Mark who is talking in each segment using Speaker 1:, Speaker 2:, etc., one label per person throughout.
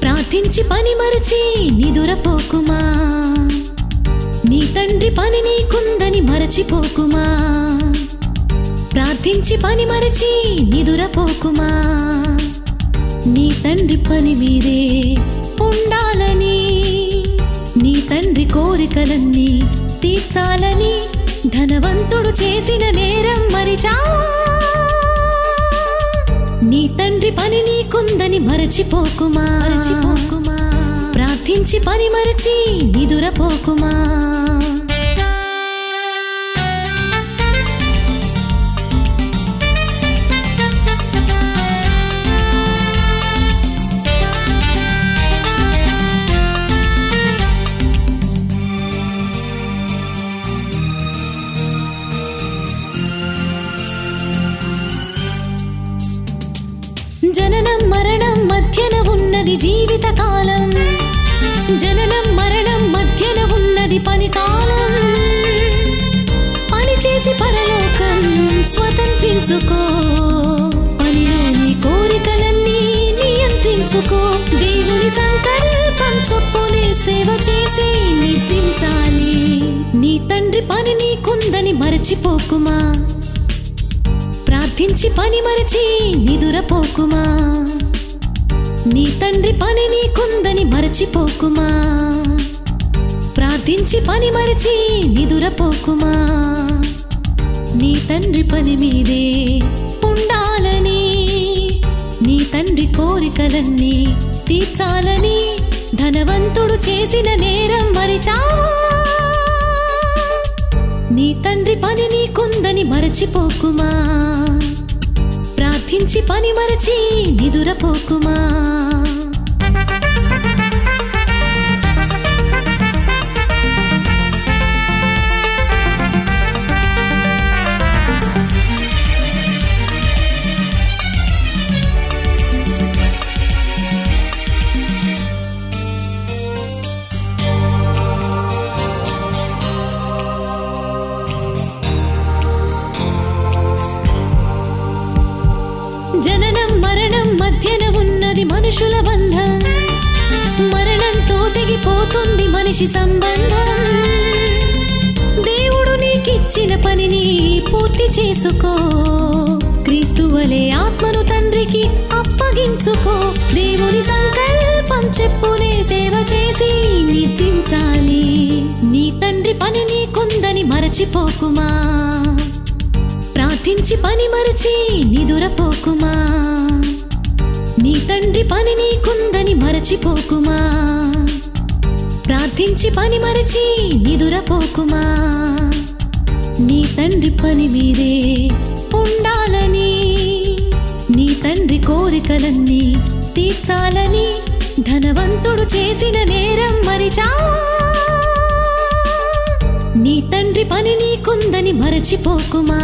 Speaker 1: ప్రార్థించి పని మరచి నిదురపోకుమా? నీ తండ్రి పని నీకుందని మరచిపోకుమా? ప్రార్థించి పని మరచి నిదురపోకుమా? నీ తండ్రి పని మీదే ఉండాలని నీ తండ్రి కోరికలన్నీ తీర్చాలని ధనవంతుడు చేసిన నేరం మరచిపోకుమా? ప్రార్థించి పని మరచి నిదురపోకుమా? జననం మరణం మధ్యన ఉన్నది జీవిత కాలం జననం మరణం మధ్యన ఉన్నది పని కాలం పని చేసి పరలోకం స్వతంత్రించుకో పనిలోని కోరికలన్నీ నియంత్రించుకో దేవుని సంకల్పం చొప్పునే సేవ చేసి నిద్రించాలి. నీ తండ్రి పని నీకుందని మరచిపోకుమా? ప్రార్థించి పని మరచి నిదురపోకుమా నీ తండ్రి పని నీకుందని మరచిపోకుమా? ప్రార్థించి పని మరచి నిదురపోకుమా? నీ తండ్రి పని మీదే ఉండాలని నీ తండ్రి కోరికలన్నీ తీర్చాలని ధనవంతుడు చేసిన నేరం మరిచా? నీ తండ్రి పని నీకుందని మరచిపోకుమా? ప్రార్థించి పని మరచి నిదురపోకుమా? మనుషుల బంధం. మరణంతో తెగిపోతుంది మనిషి సంబంధం. దేవుడు నీకిచ్చిన పనిని పూర్తి చేసుకో. క్రీస్తువలే ఆత్మను తండ్రికి అప్పగించుకో. దేవుని సంకల్పం చెప్పునే సేవ చేసి నిద్రించాలి. నీ తండ్రి పని నీకుందని మరచిపోకుమా? ప్రార్థించి పని మరచి నిదురపోకుమా? నీ తండ్రి పని నీకుందని మరచిపోకుమా? ప్రార్థించి పని మరచి నిదురపోకుమా? నీ తండ్రి పని మీదే ఉండాలని నీ తండ్రి కోరికలన్నీ తీర్చాలని ధనవంతుడు చేసిన నేరం మరిచా? నీ తండ్రి పని నీకుందని మరచిపోకుమా?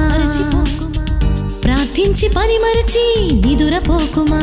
Speaker 1: ప్రార్థించి పని మరచి నిదురపోకుమా?